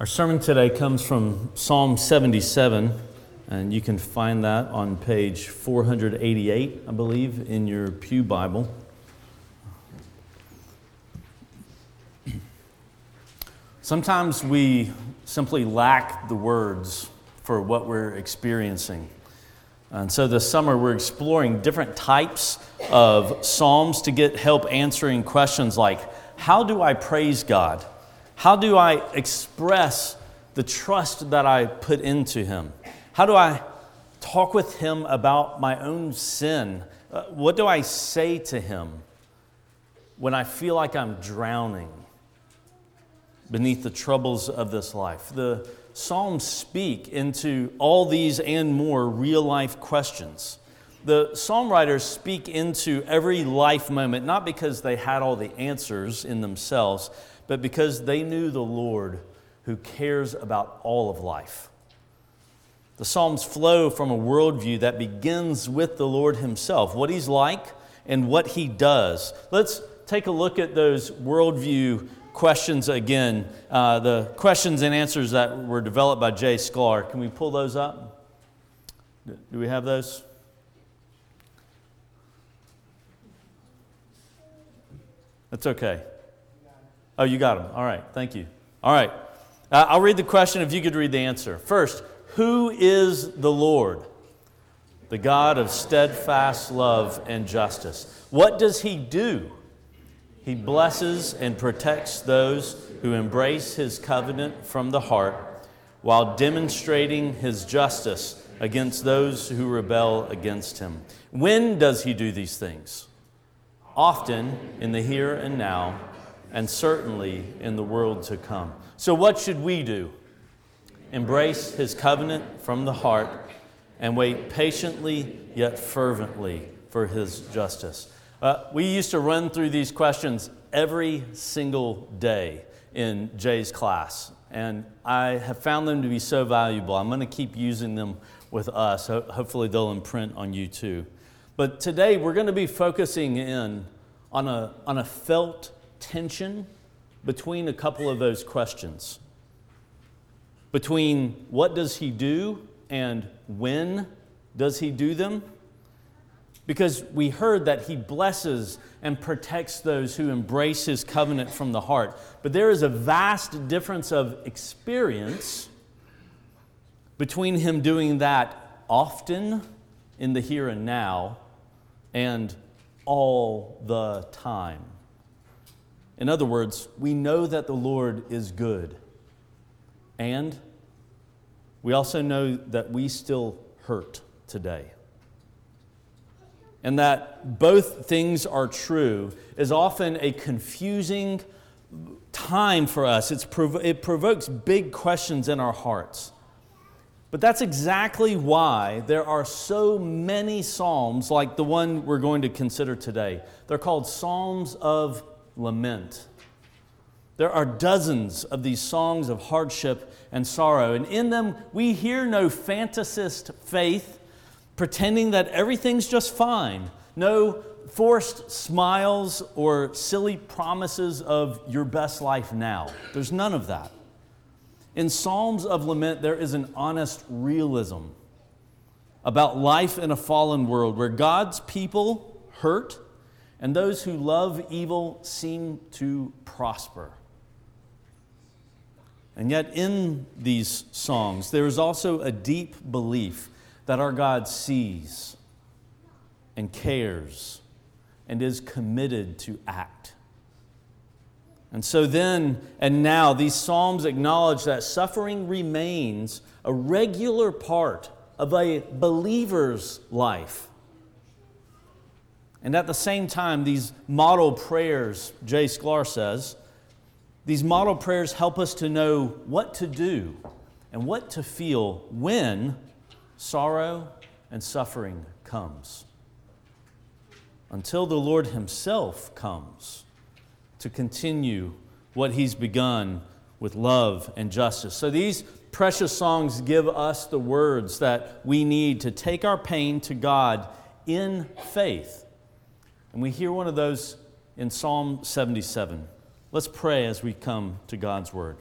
Our sermon today comes from Psalm 77, and you can find that on page 488, I believe, in your Pew Bible. Sometimes we simply lack the words for what we're experiencing. And so this summer, we're exploring different types of Psalms to get help answering questions like How do I praise God? How do I express the trust that I put into Him? How do I talk with Him about my own sin? Uh, what do I say to Him when I feel like I'm drowning beneath the troubles of this life? The Psalms speak into all these and more real life questions. The psalm writers speak into every life moment, not because they had all the answers in themselves, but because they knew the Lord who cares about all of life. The Psalms flow from a worldview that begins with the Lord Himself, what He's like and what He does. Let's take a look at those worldview questions again, uh, the questions and answers that were developed by Jay Sklar. Can we pull those up? Do we have those? That's okay. Oh, you got them. All right, thank you. All right, uh, I'll read the question if you could read the answer. First, who is the Lord? The God of steadfast love and justice. What does he do? He blesses and protects those who embrace his covenant from the heart while demonstrating his justice against those who rebel against him. When does he do these things? Often in the here and now and certainly in the world to come. So, what should we do? Embrace his covenant from the heart and wait patiently yet fervently for his justice. Uh, we used to run through these questions every single day in Jay's class, and I have found them to be so valuable. I'm going to keep using them with us. hopefully, they'll imprint on you too. But today, we're going to be focusing in on a, on a felt tension between a couple of those questions between what does he do and when does he do them? Because we heard that he blesses and protects those who embrace his covenant from the heart. But there is a vast difference of experience between him doing that often in the here and now and all the time. In other words, we know that the Lord is good. And we also know that we still hurt today. And that both things are true is often a confusing time for us. It's prov- it provokes big questions in our hearts. But that's exactly why there are so many Psalms like the one we're going to consider today. They're called Psalms of lament. There are dozens of these songs of hardship and sorrow, and in them we hear no fantasist faith pretending that everything's just fine, no forced smiles or silly promises of your best life now. There's none of that. In Psalms of Lament, there is an honest realism about life in a fallen world where God's people hurt and those who love evil seem to prosper. And yet, in these songs, there is also a deep belief that our God sees and cares and is committed to act. And so, then and now, these Psalms acknowledge that suffering remains a regular part of a believer's life. And at the same time, these model prayers, Jay Sklar says, these model prayers help us to know what to do and what to feel when sorrow and suffering comes. Until the Lord Himself comes to continue what He's begun with love and justice. So these precious songs give us the words that we need to take our pain to God in faith and we hear one of those in Psalm 77. Let's pray as we come to God's word.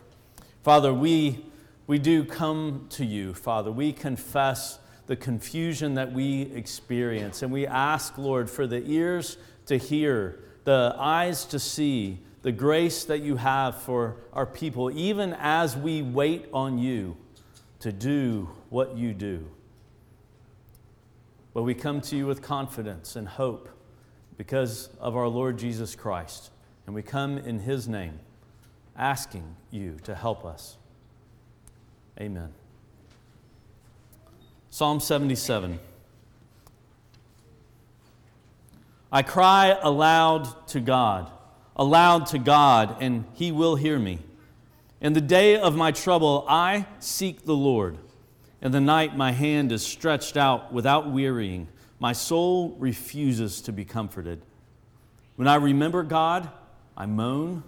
Father, we, we do come to you, Father. We confess the confusion that we experience. And we ask, Lord, for the ears to hear, the eyes to see, the grace that you have for our people, even as we wait on you to do what you do. But we come to you with confidence and hope because of our Lord Jesus Christ. And we come in his name, asking you to help us. Amen. Psalm 77. I cry aloud to God, aloud to God, and he will hear me. In the day of my trouble, I seek the Lord. In the night, my hand is stretched out without wearying. My soul refuses to be comforted. When I remember God, I moan.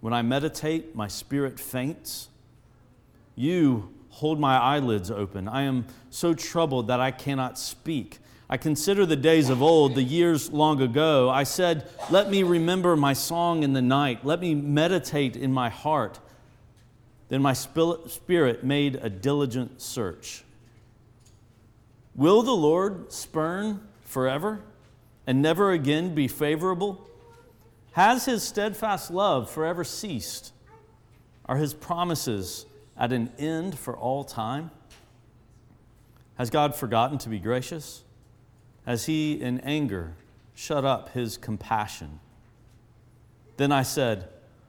When I meditate, my spirit faints. You hold my eyelids open. I am so troubled that I cannot speak. I consider the days of old, the years long ago. I said, Let me remember my song in the night. Let me meditate in my heart. Then my spirit made a diligent search. Will the Lord spurn forever and never again be favorable? Has his steadfast love forever ceased? Are his promises at an end for all time? Has God forgotten to be gracious? Has he, in anger, shut up his compassion? Then I said,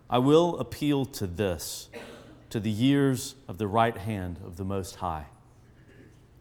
I will appeal to this, to the years of the right hand of the Most High.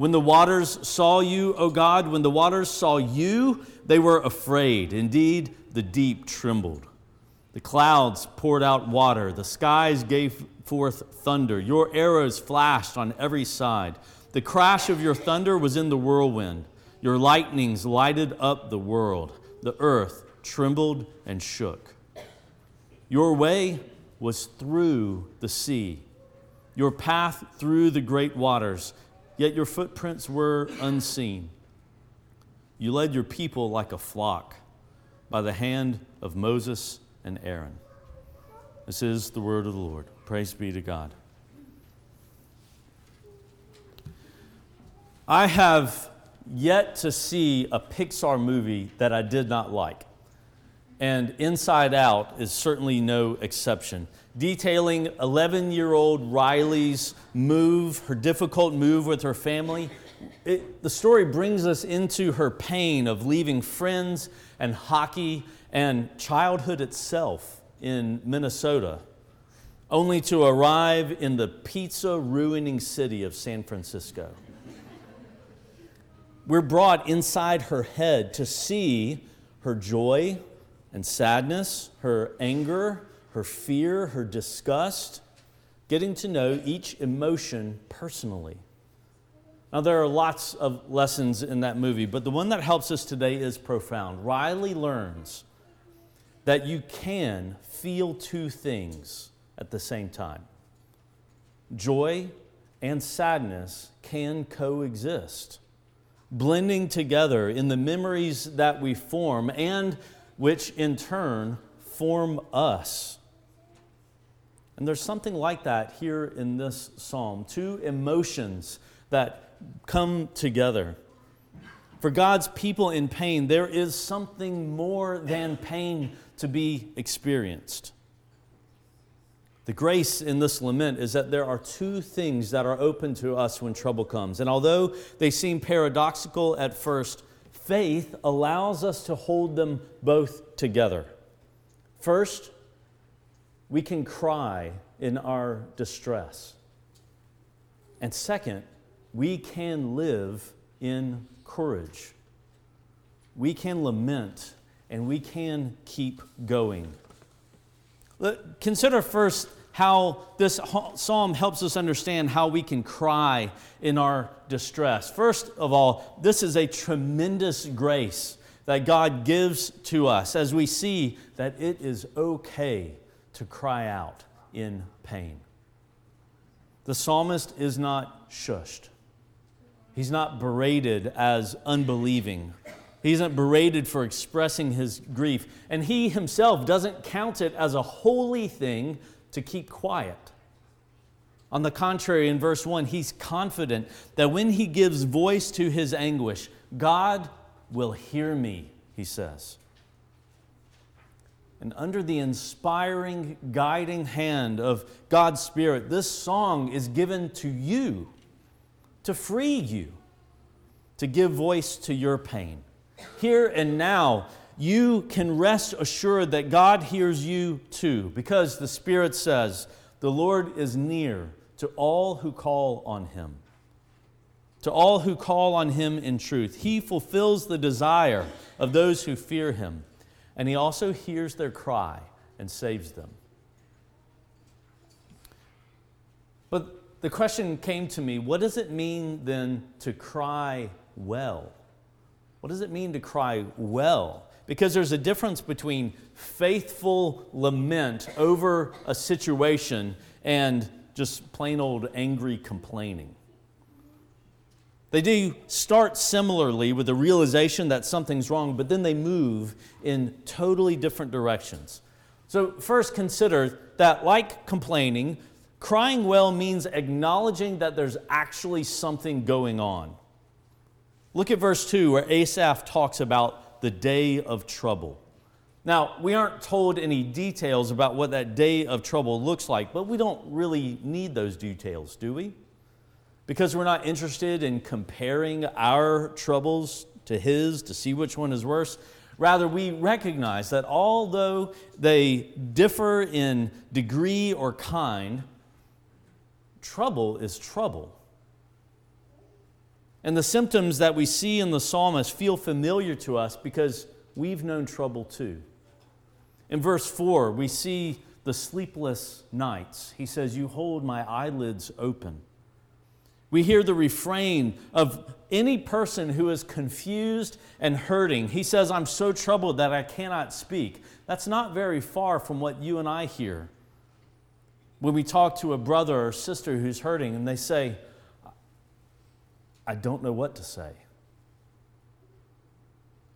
When the waters saw you, O God, when the waters saw you, they were afraid. Indeed, the deep trembled. The clouds poured out water, the skies gave forth thunder. Your arrows flashed on every side. The crash of your thunder was in the whirlwind. Your lightnings lighted up the world. The earth trembled and shook. Your way was through the sea, your path through the great waters, yet your footprints were unseen. You led your people like a flock by the hand of Moses and Aaron. This is the word of the Lord. Praise be to God. I have yet to see a Pixar movie that I did not like. And Inside Out is certainly no exception. Detailing 11 year old Riley's move, her difficult move with her family, it, the story brings us into her pain of leaving friends and hockey and childhood itself in Minnesota, only to arrive in the pizza ruining city of San Francisco. We're brought inside her head to see her joy and sadness, her anger, her fear, her disgust, getting to know each emotion personally. Now, there are lots of lessons in that movie, but the one that helps us today is profound. Riley learns that you can feel two things at the same time joy and sadness can coexist, blending together in the memories that we form and which in turn form us. And there's something like that here in this psalm two emotions that come together. For God's people in pain, there is something more than pain to be experienced. The grace in this lament is that there are two things that are open to us when trouble comes. And although they seem paradoxical at first, faith allows us to hold them both together. First, we can cry in our distress. And second, we can live in courage. We can lament and we can keep going. Consider first how this psalm helps us understand how we can cry in our distress. First of all, this is a tremendous grace that God gives to us as we see that it is okay to cry out in pain. The psalmist is not shushed. He's not berated as unbelieving. He isn't berated for expressing his grief. And he himself doesn't count it as a holy thing to keep quiet. On the contrary, in verse 1, he's confident that when he gives voice to his anguish, God will hear me, he says. And under the inspiring, guiding hand of God's Spirit, this song is given to you to free you, to give voice to your pain. Here and now, you can rest assured that God hears you too, because the Spirit says, The Lord is near to all who call on him. To all who call on him in truth. He fulfills the desire of those who fear him, and he also hears their cry and saves them. But the question came to me what does it mean then to cry well? What does it mean to cry well? Because there's a difference between faithful lament over a situation and just plain old angry complaining. They do start similarly with the realization that something's wrong, but then they move in totally different directions. So, first, consider that, like complaining, crying well means acknowledging that there's actually something going on. Look at verse 2 where Asaph talks about the day of trouble. Now, we aren't told any details about what that day of trouble looks like, but we don't really need those details, do we? Because we're not interested in comparing our troubles to his to see which one is worse. Rather, we recognize that although they differ in degree or kind, trouble is trouble. And the symptoms that we see in the psalmist feel familiar to us because we've known trouble too. In verse 4, we see the sleepless nights. He says, You hold my eyelids open. We hear the refrain of any person who is confused and hurting. He says, I'm so troubled that I cannot speak. That's not very far from what you and I hear when we talk to a brother or sister who's hurting and they say, I don't know what to say.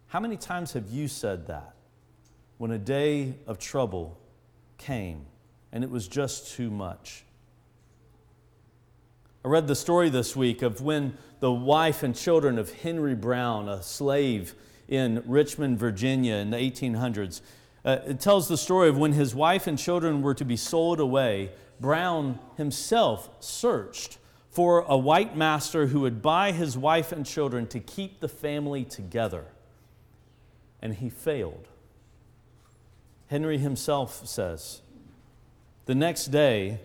How many times have you said that when a day of trouble came and it was just too much? I read the story this week of when the wife and children of Henry Brown, a slave in Richmond, Virginia in the 1800s, uh, it tells the story of when his wife and children were to be sold away. Brown himself searched for a white master who would buy his wife and children to keep the family together. And he failed. Henry himself says, The next day,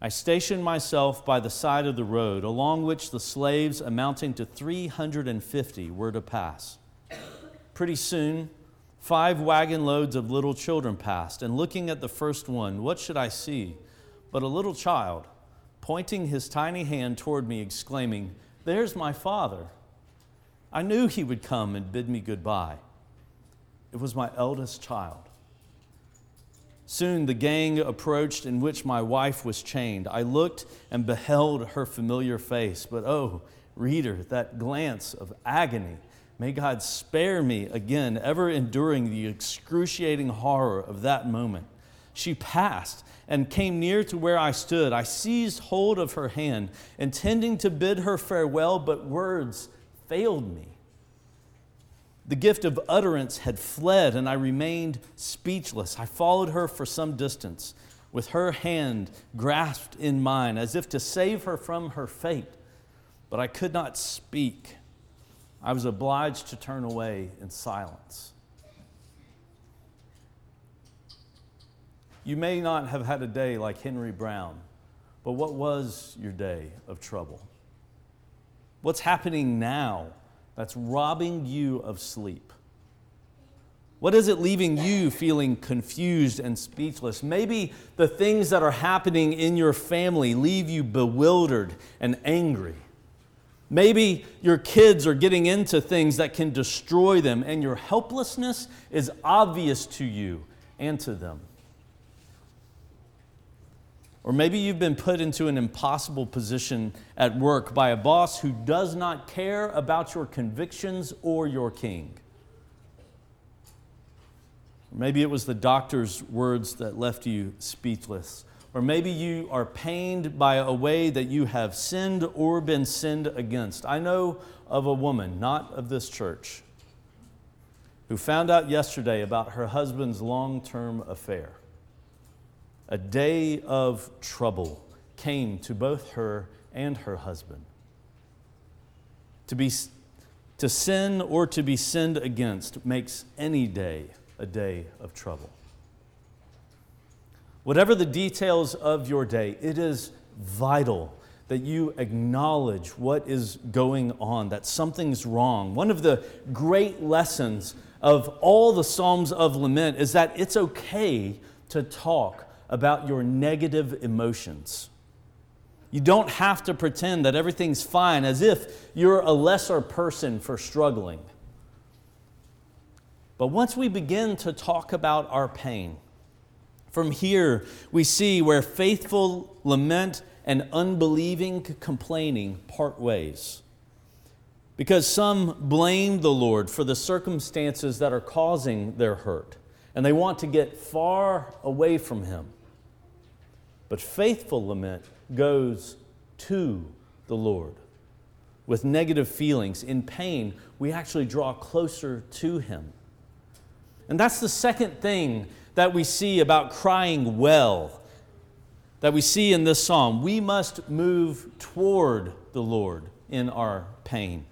I stationed myself by the side of the road along which the slaves, amounting to 350, were to pass. Pretty soon, five wagon loads of little children passed, and looking at the first one, what should I see but a little child? Pointing his tiny hand toward me, exclaiming, There's my father. I knew he would come and bid me goodbye. It was my eldest child. Soon the gang approached in which my wife was chained. I looked and beheld her familiar face, but oh, reader, that glance of agony. May God spare me again, ever enduring the excruciating horror of that moment. She passed and came near to where I stood. I seized hold of her hand, intending to bid her farewell, but words failed me. The gift of utterance had fled, and I remained speechless. I followed her for some distance, with her hand grasped in mine, as if to save her from her fate. But I could not speak. I was obliged to turn away in silence. You may not have had a day like Henry Brown, but what was your day of trouble? What's happening now that's robbing you of sleep? What is it leaving you feeling confused and speechless? Maybe the things that are happening in your family leave you bewildered and angry. Maybe your kids are getting into things that can destroy them, and your helplessness is obvious to you and to them. Or maybe you've been put into an impossible position at work by a boss who does not care about your convictions or your king. Maybe it was the doctor's words that left you speechless. Or maybe you are pained by a way that you have sinned or been sinned against. I know of a woman, not of this church, who found out yesterday about her husband's long term affair a day of trouble came to both her and her husband. To, be, to sin or to be sinned against makes any day a day of trouble. Whatever the details of your day, it is vital that you acknowledge what is going on, that something's wrong. One of the great lessons of all the Psalms of Lament is that it's okay to talk about your negative emotions. You don't have to pretend that everything's fine as if you're a lesser person for struggling. But once we begin to talk about our pain, from here we see where faithful lament and unbelieving complaining part ways. Because some blame the Lord for the circumstances that are causing their hurt, and they want to get far away from Him. But faithful lament goes to the Lord. With negative feelings, in pain, we actually draw closer to Him. And that's the second thing that we see about crying well, that we see in this psalm. We must move toward the Lord in our pain.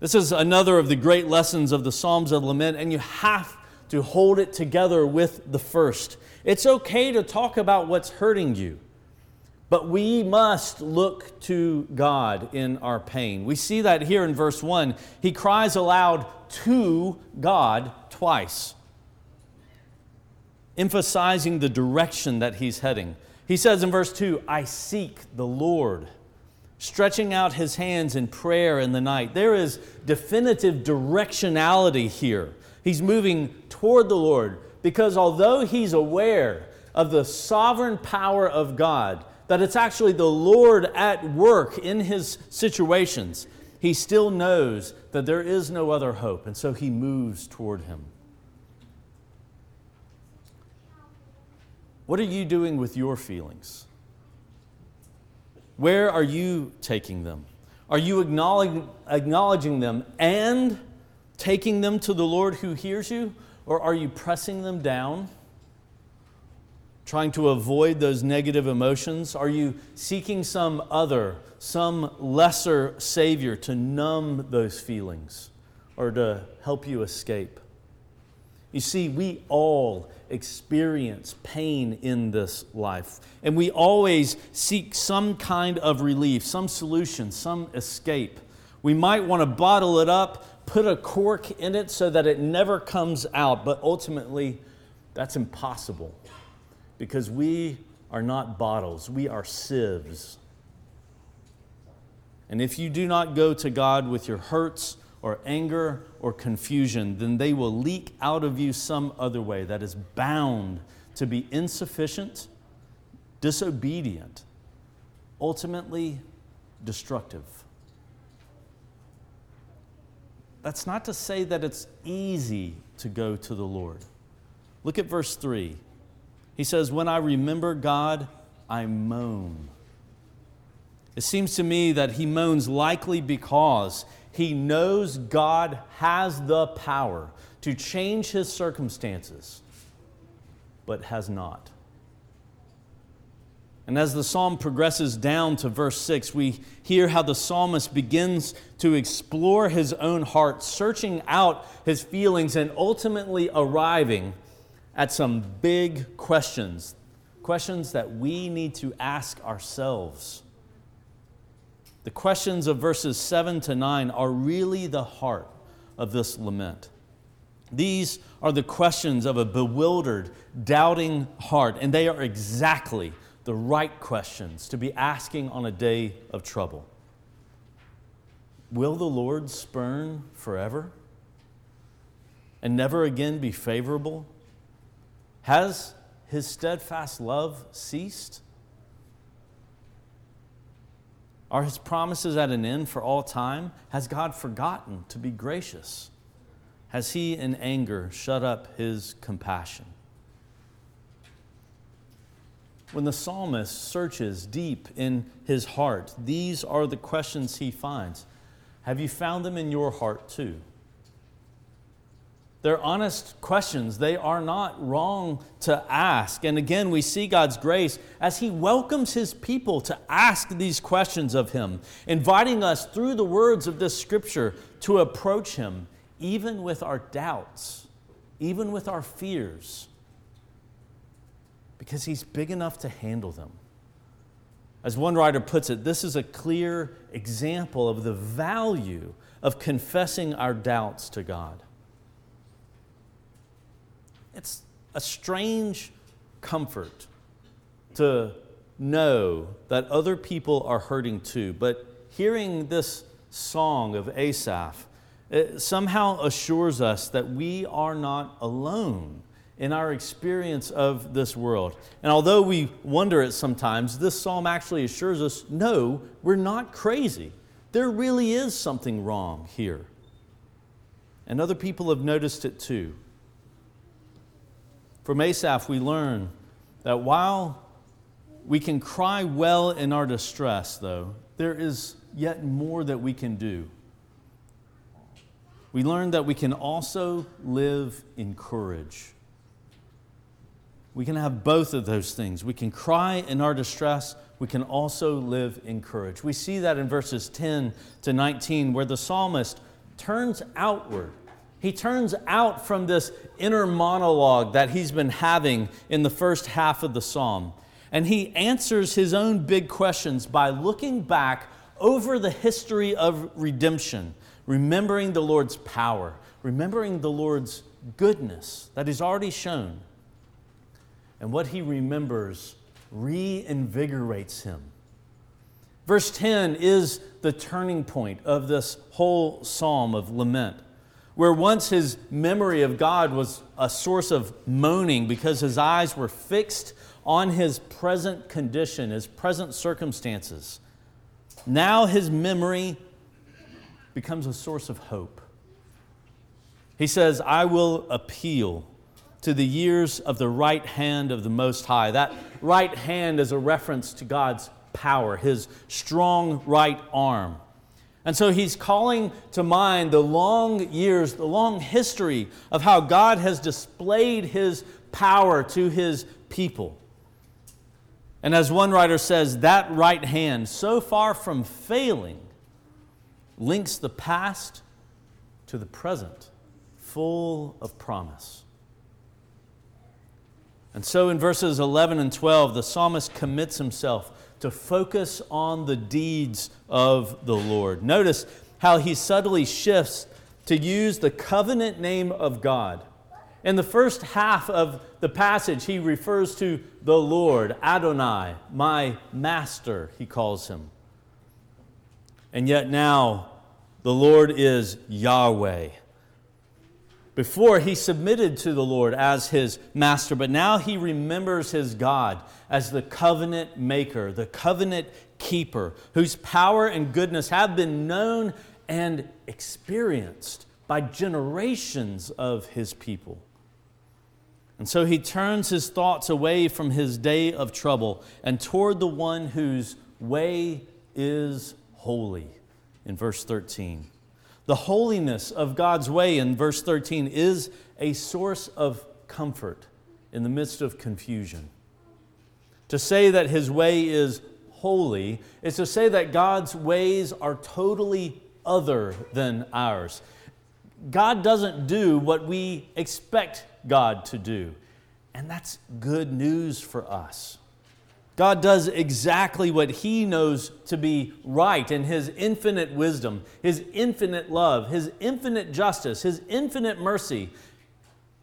This is another of the great lessons of the Psalms of Lament, and you have to hold it together with the first. It's okay to talk about what's hurting you, but we must look to God in our pain. We see that here in verse 1. He cries aloud to God twice, emphasizing the direction that he's heading. He says in verse 2, I seek the Lord stretching out his hands in prayer in the night. There is definitive directionality here. He's moving toward the Lord, because although he's aware of the sovereign power of God, that it's actually the Lord at work in his situations, he still knows that there is no other hope, and so he moves toward him. What are you doing with your feelings? Where are you taking them? Are you acknowledging, acknowledging them and taking them to the Lord who hears you? Or are you pressing them down, trying to avoid those negative emotions? Are you seeking some other, some lesser Savior to numb those feelings or to help you escape? You see, we all experience pain in this life, and we always seek some kind of relief, some solution, some escape. We might want to bottle it up put a cork in it so that it never comes out, but ultimately, that's impossible because we are not bottles, we are sieves. And if you do not go to God with your hurts or anger or confusion, then they will leak out of you some other way that is bound to be insufficient, disobedient, ultimately destructive. That's not to say that it's easy to go to the Lord. Look at verse 3. He says, When I remember God, I moan. It seems to me that he moans likely because he knows God has the power to change his circumstances, but has not. And as the psalm progresses down to verse 6, we hear how the psalmist begins to explore his own heart, searching out his feelings, and ultimately arriving at some big questions questions that we need to ask ourselves. The questions of verses 7 to 9 are really the heart of this lament. These are the questions of a bewildered, doubting heart, and they are exactly the right questions to be asking on a day of trouble. Will the Lord spurn forever and never again be favorable? Has his steadfast love ceased? Are his promises at an end for all time? Has God forgotten to be gracious? Has he in anger shut up his compassion? When the psalmist searches deep in his heart, these are the questions he finds. Have you found them in your heart too? They're honest questions. They are not wrong to ask. And again, we see God's grace as He welcomes His people to ask these questions of Him, inviting us through the words of this scripture to approach Him, even with our doubts, even with our fears, because He's big enough to handle them. As one writer puts it, this is a clear example of the value of confessing our doubts to God. It's a strange comfort to know that other people are hurting too. But hearing this song of Asaph somehow assures us that we are not alone in our experience of this world. And although we wonder it sometimes, this psalm actually assures us no, we're not crazy. There really is something wrong here. And other people have noticed it too. From Asaph, we learn that while we can cry well in our distress, though, there is yet more that we can do. We learn that we can also live in courage. We can have both of those things. We can cry in our distress. We can also live in courage. We see that in verses 10 to 19, where the psalmist turns outward he turns out from this inner monologue that he's been having in the first half of the psalm. And he answers his own big questions by looking back over the history of redemption, remembering the Lord's power, remembering the Lord's goodness that he's already shown. And what he remembers reinvigorates him. Verse 10 is the turning point of this whole psalm of lament. Where once his memory of God was a source of moaning because his eyes were fixed on his present condition, his present circumstances, now his memory becomes a source of hope. He says, I will appeal to the years of the right hand of the Most High. That right hand is a reference to God's power, his strong right arm. And so he's calling to mind the long years, the long history of how God has displayed his power to his people. And as one writer says, that right hand, so far from failing, links the past to the present, full of promise. And so in verses 11 and 12, the psalmist commits himself to focus on the deeds of the Lord. Notice how he subtly shifts to use the covenant name of God. In the first half of the passage, he refers to the Lord, Adonai, my master, he calls him. And yet now, the Lord is Yahweh. Before, he submitted to the Lord as his master, but now he remembers his God as the covenant maker, the covenant keeper, whose power and goodness have been known and experienced by generations of his people. And so he turns his thoughts away from his day of trouble and toward the one whose way is holy in verse 13. The holiness of God's way in verse 13 is a source of comfort in the midst of confusion. To say that his way is holy is to say that God's ways are totally other than ours. God doesn't do what we expect God to do, and that's good news for us. God does exactly what He knows to be right in His infinite wisdom, His infinite love, His infinite justice, His infinite mercy.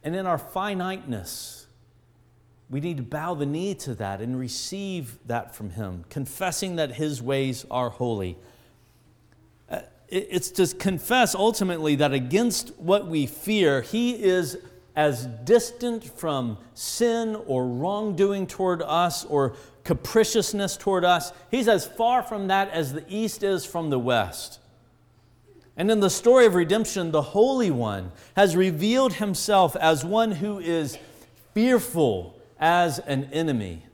And in our finiteness, we need to bow the knee to that and receive that from Him, confessing that His ways are holy. Uh, it's to confess ultimately that against what we fear, He is as distant from sin or wrongdoing toward us or capriciousness toward us. He's as far from that as the east is from the west. And in the story of redemption, the Holy One has revealed himself as one who is fearful as an enemy,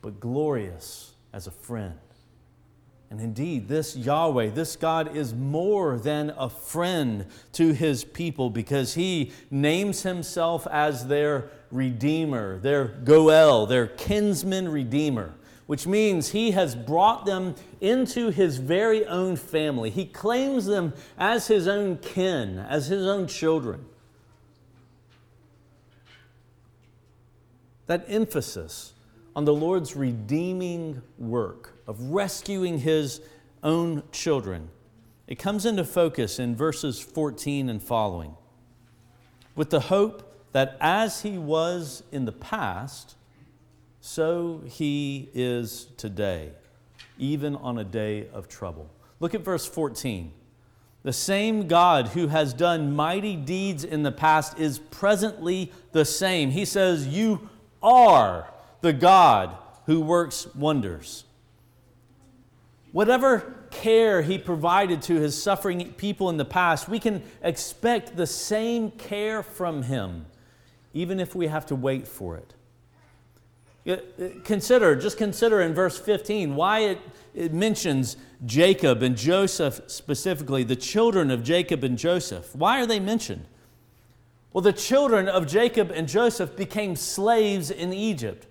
but glorious as a friend. And indeed, this Yahweh, this God, is more than a friend to his people because he names himself as their redeemer, their Goel, their kinsman redeemer, which means he has brought them into his very own family. He claims them as his own kin, as his own children. That emphasis on the Lord's redeeming work of rescuing his own children. It comes into focus in verses 14 and following, with the hope that as he was in the past, so he is today, even on a day of trouble. Look at verse 14. The same God who has done mighty deeds in the past is presently the same. He says, You are the God who works wonders. Whatever care he provided to his suffering people in the past, we can expect the same care from him, even if we have to wait for it. Uh, uh, consider, just consider in verse 15 why it, it mentions Jacob and Joseph specifically, the children of Jacob and Joseph. Why are they mentioned? Well, the children of Jacob and Joseph became slaves in Egypt.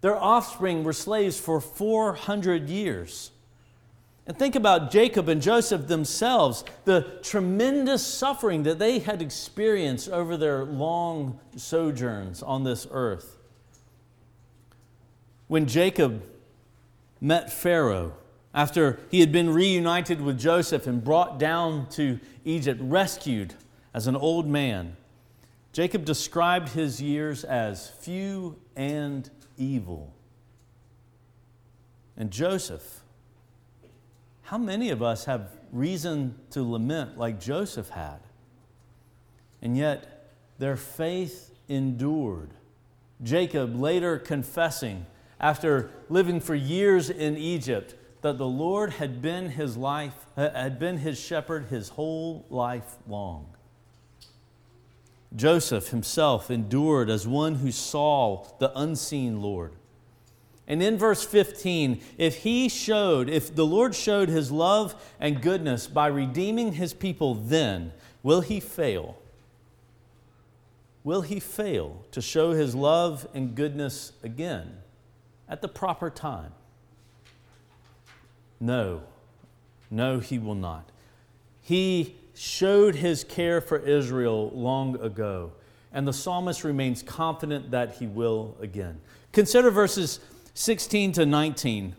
Their offspring were slaves for 400 years. And think about Jacob and Joseph themselves, the tremendous suffering that they had experienced over their long sojourns on this earth. When Jacob met Pharaoh, after he had been reunited with Joseph and brought down to Egypt, rescued as an old man, Jacob described his years as few and evil. And Joseph, how many of us have reason to lament like Joseph had? And yet, their faith endured. Jacob later confessing, after living for years in Egypt, that the Lord had been his life, had been his shepherd his whole life long. Joseph himself endured as one who saw the unseen Lord. And in verse 15, if he showed, if the Lord showed his love and goodness by redeeming his people then, will he fail? Will he fail to show his love and goodness again at the proper time? No, no, he will not. He showed his care for Israel long ago, and the psalmist remains confident that he will again. Consider verses 16 to 19,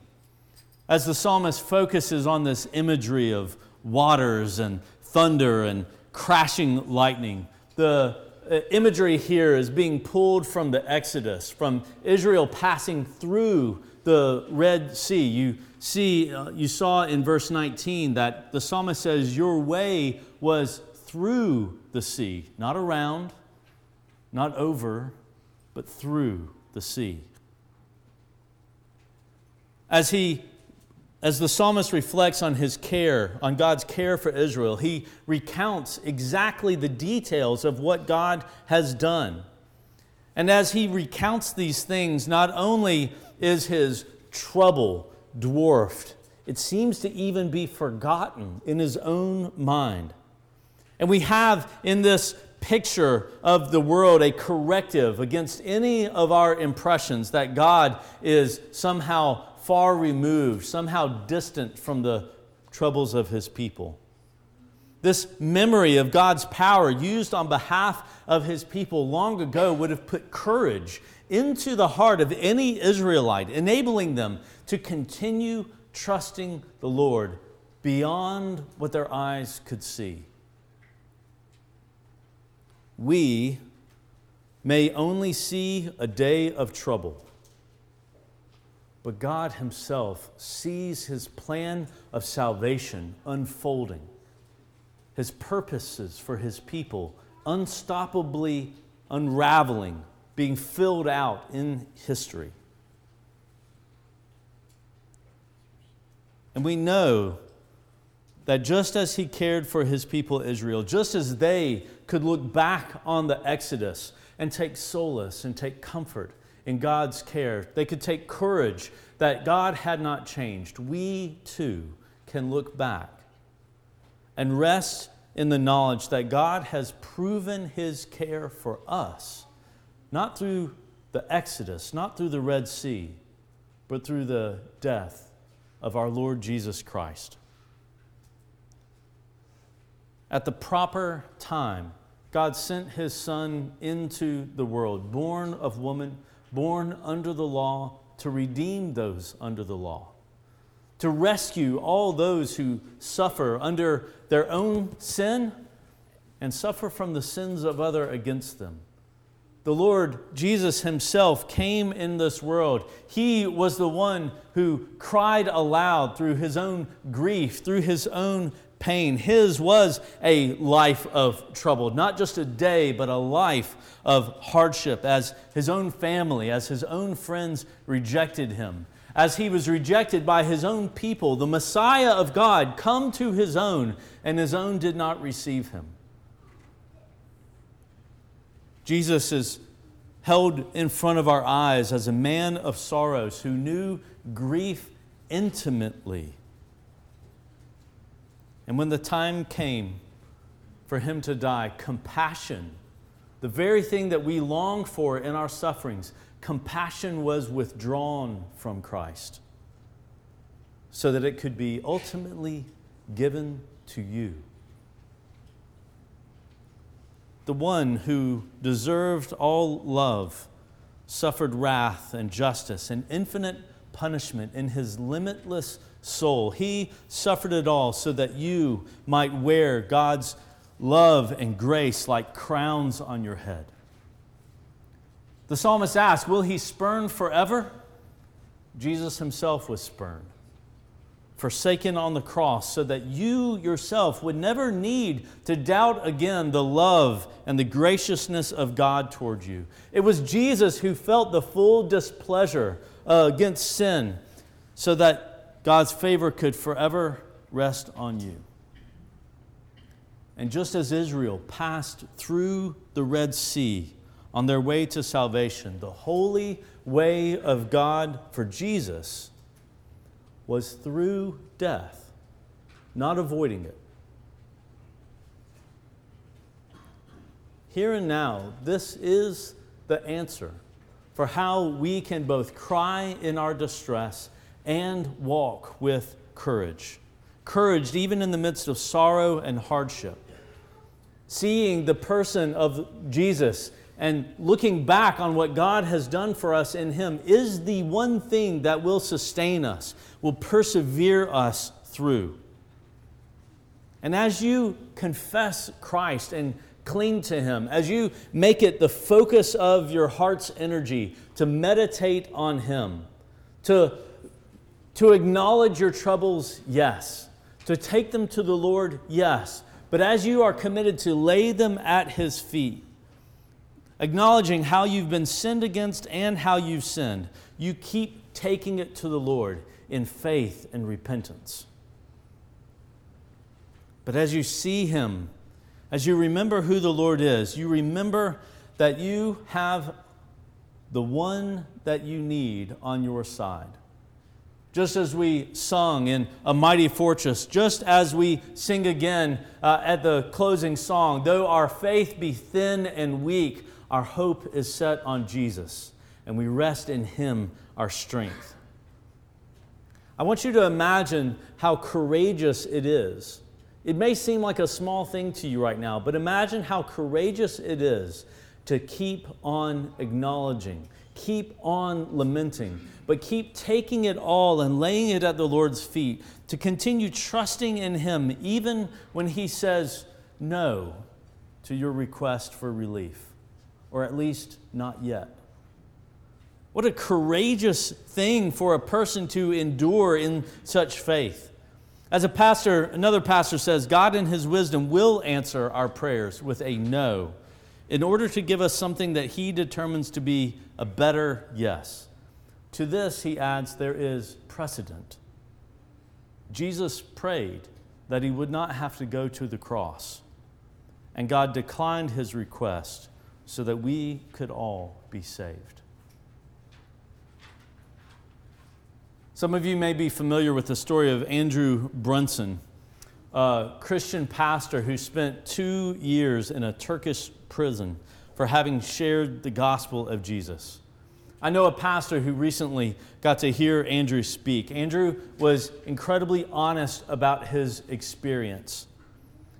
as the psalmist focuses on this imagery of waters and thunder and crashing lightning, the uh, imagery here is being pulled from the Exodus, from Israel passing through the Red Sea. You see, uh, you saw in verse 19 that the psalmist says, Your way was through the sea, not around, not over, but through the sea. As he as the psalmist reflects on his care, on God's care for Israel, he recounts exactly the details of what God has done. And as he recounts these things, not only is his trouble dwarfed, it seems to even be forgotten in his own mind. And we have in this picture of the world a corrective against any of our impressions that God is somehow far removed, somehow distant from the troubles of his people. This memory of God's power used on behalf of his people long ago would have put courage into the heart of any Israelite, enabling them to continue trusting the Lord beyond what their eyes could see. We may only see a day of trouble. But God Himself sees His plan of salvation unfolding, His purposes for His people unstoppably unraveling, being filled out in history. And we know that just as he cared for his people Israel, just as they could look back on the Exodus and take solace and take comfort in God's care, they could take courage that God had not changed. We too can look back and rest in the knowledge that God has proven his care for us, not through the Exodus, not through the Red Sea, but through the death of our Lord Jesus Christ. At the proper time, God sent his Son into the world, born of woman, born under the law, to redeem those under the law, to rescue all those who suffer under their own sin and suffer from the sins of other against them. The Lord Jesus Himself came in this world. He was the one who cried aloud through His own grief, through His own pain. His was a life of trouble, not just a day, but a life of hardship as His own family, as His own friends rejected Him. As he was rejected by his own people, the Messiah of God come to his own, and his own did not receive him. Jesus is held in front of our eyes as a man of sorrows who knew grief intimately. And when the time came for him to die, compassion, the very thing that we long for in our sufferings, compassion was withdrawn from Christ so that it could be ultimately given to you. The one who deserved all love, suffered wrath and justice and infinite punishment in his limitless soul. He suffered it all so that you might wear God's love and grace like crowns on your head. The psalmist asks, Will he spurn forever? Jesus himself was spurned forsaken on the cross, so that you yourself would never need to doubt again the love and the graciousness of God toward you. It was Jesus who felt the full displeasure uh, against sin, so that God's favor could forever rest on you. And just as Israel passed through the Red Sea on their way to salvation, the holy way of God for Jesus was through death, not avoiding it. Here and now, this is the answer for how we can both cry in our distress and walk with courage. Courage, even in the midst of sorrow and hardship. Seeing the person of Jesus and looking back on what God has done for us in Him is the one thing that will sustain us, will persevere us through. And as you confess Christ and cling to Him, as you make it the focus of your heart's energy to meditate on Him, to, to acknowledge your troubles, yes. To take them to the Lord, yes. But as you are committed to lay them at His feet, acknowledging how you've been sinned against and how you've sinned, you keep taking it to the Lord in faith and repentance. But as you see Him, as you remember who the Lord is, you remember that you have the one that you need on your side. Just as we sung in A Mighty Fortress, just as we sing again uh, at the closing song, though our faith be thin and weak, our hope is set on Jesus, and we rest in Him, our strength. I want you to imagine how courageous it is. It may seem like a small thing to you right now, but imagine how courageous it is to keep on acknowledging, keep on lamenting, but keep taking it all and laying it at the Lord's feet, to continue trusting in Him even when He says no to your request for relief. or at least not yet. What a courageous thing for a person to endure in such faith. As a pastor, another pastor says, God in his wisdom will answer our prayers with a no in order to give us something that he determines to be a better yes. To this, he adds, there is precedent. Jesus prayed that he would not have to go to the cross, and God declined his request so that we could all be saved. Some of you may be familiar with the story of Andrew Brunson, a Christian pastor who spent two years in a Turkish prison for having shared the gospel of Jesus. I know a pastor who recently got to hear Andrew speak. Andrew was incredibly honest about his experience.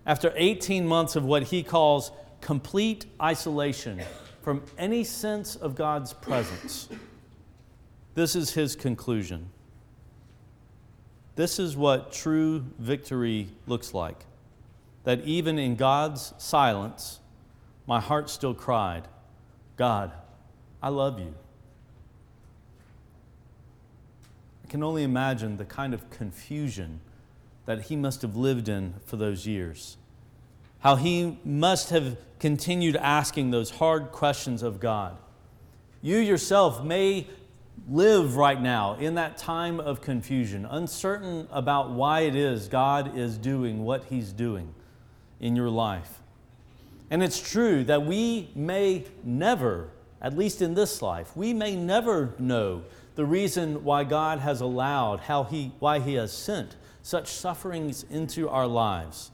After 18 months of what he calls complete isolation from any sense of God's presence, this is his conclusion. This is what true victory looks like. That even in God's silence, my heart still cried, God, I love you. I can only imagine the kind of confusion that he must have lived in for those years. How he must have continued asking those hard questions of God. You yourself may live right now in that time of confusion, uncertain about why it is God is doing what he's doing in your life. And it's true that we may never, at least in this life, we may never know the reason why God has allowed, how he, why He has sent such sufferings into our lives.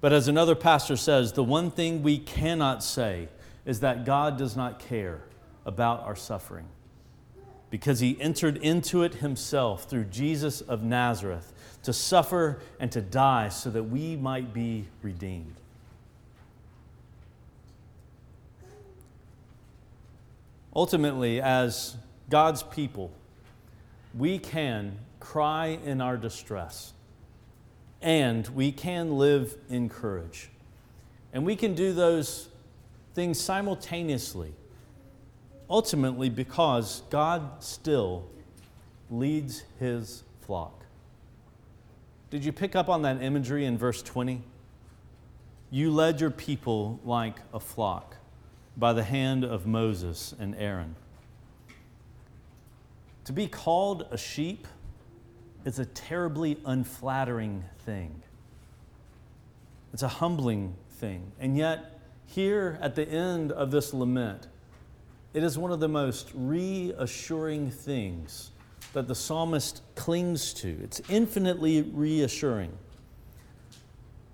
But as another pastor says, the one thing we cannot say is that God does not care about our suffering because he entered into it himself through Jesus of Nazareth to suffer and to die so that we might be redeemed. Ultimately, as God's people, we can cry in our distress and we can live in courage. And we can do those things simultaneously, ultimately, because God still leads his flock. Did you pick up on that imagery in verse 20? You led your people like a flock by the hand of Moses and Aaron. To be called a sheep is a terribly unflattering thing. It's a humbling thing. And yet, here at the end of this lament, it is one of the most reassuring things that the psalmist clings to. It's infinitely reassuring.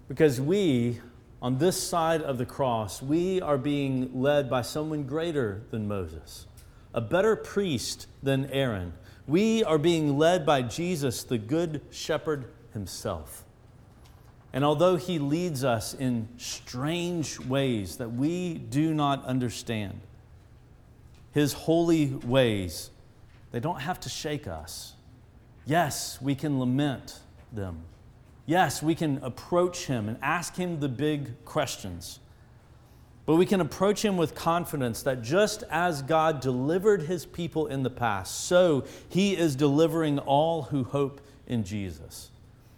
Because we on this side of the cross, we are being led by someone greater than Moses, a better priest than Aaron. We are being led by Jesus, the Good Shepherd himself. And although he leads us in strange ways that we do not understand, his holy ways, they don't have to shake us. Yes, we can lament them. Yes, we can approach him and ask him the big questions. But we can approach him with confidence that just as God delivered his people in the past, so he is delivering all who hope in Jesus.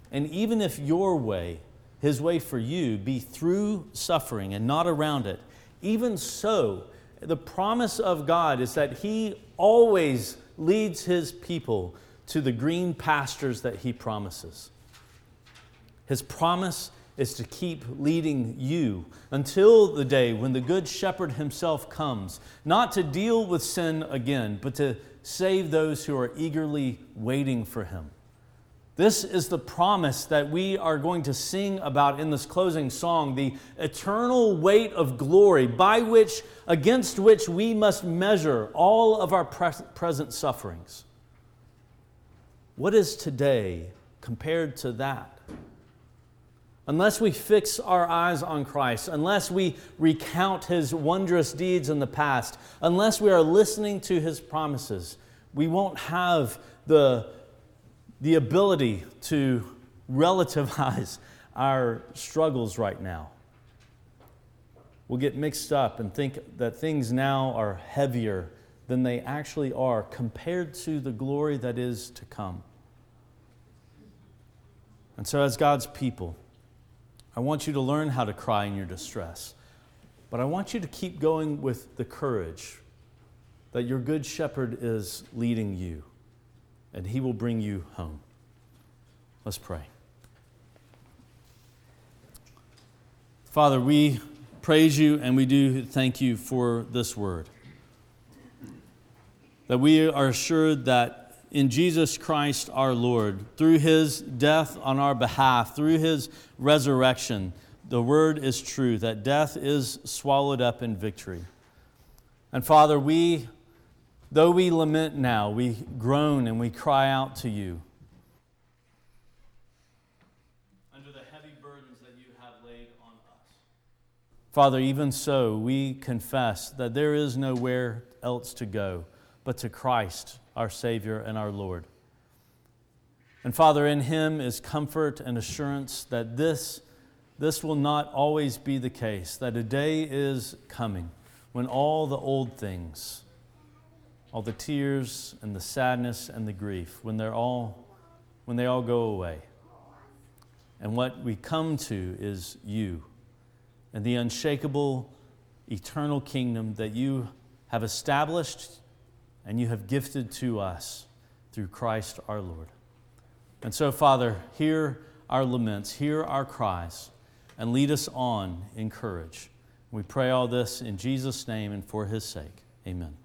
And even if your way, his way for you, be through suffering and not around it, even so, the promise of God is that he always leads his people to the green pastures that he promises. His promise is to keep leading you until the day when the Good Shepherd himself comes, not to deal with sin again, but to save those who are eagerly waiting for him. This is the promise that we are going to sing about in this closing song the eternal weight of glory by which, against which we must measure all of our present sufferings. What is today compared to that? Unless we fix our eyes on Christ, unless we recount his wondrous deeds in the past, unless we are listening to his promises, we won't have the, the ability to relativize our struggles right now. We'll get mixed up and think that things now are heavier than they actually are compared to the glory that is to come. And so, as God's people, I want you to learn how to cry in your distress. But I want you to keep going with the courage that your good shepherd is leading you, and he will bring you home. Let's pray. Father, we praise you and we do thank you for this word. That we are assured that in Jesus Christ our Lord, through his death on our behalf, through his resurrection, the word is true, that death is swallowed up in victory. And Father, we, though we lament now, we groan and we cry out to you. Under the heavy burdens that you have laid on us. Father, even so, we confess that there is nowhere else to go but to Christ, our Savior and our Lord. And Father, in Him is comfort and assurance that this this will not always be the case, that a day is coming when all the old things, all the tears and the sadness and the grief, when they're all when they all go away. And what we come to is you and the unshakable eternal kingdom that you have established and you have gifted to us through Christ our Lord. And so, Father, hear our laments, hear our cries and lead us on in courage. We pray all this in Jesus' name and for his sake. Amen.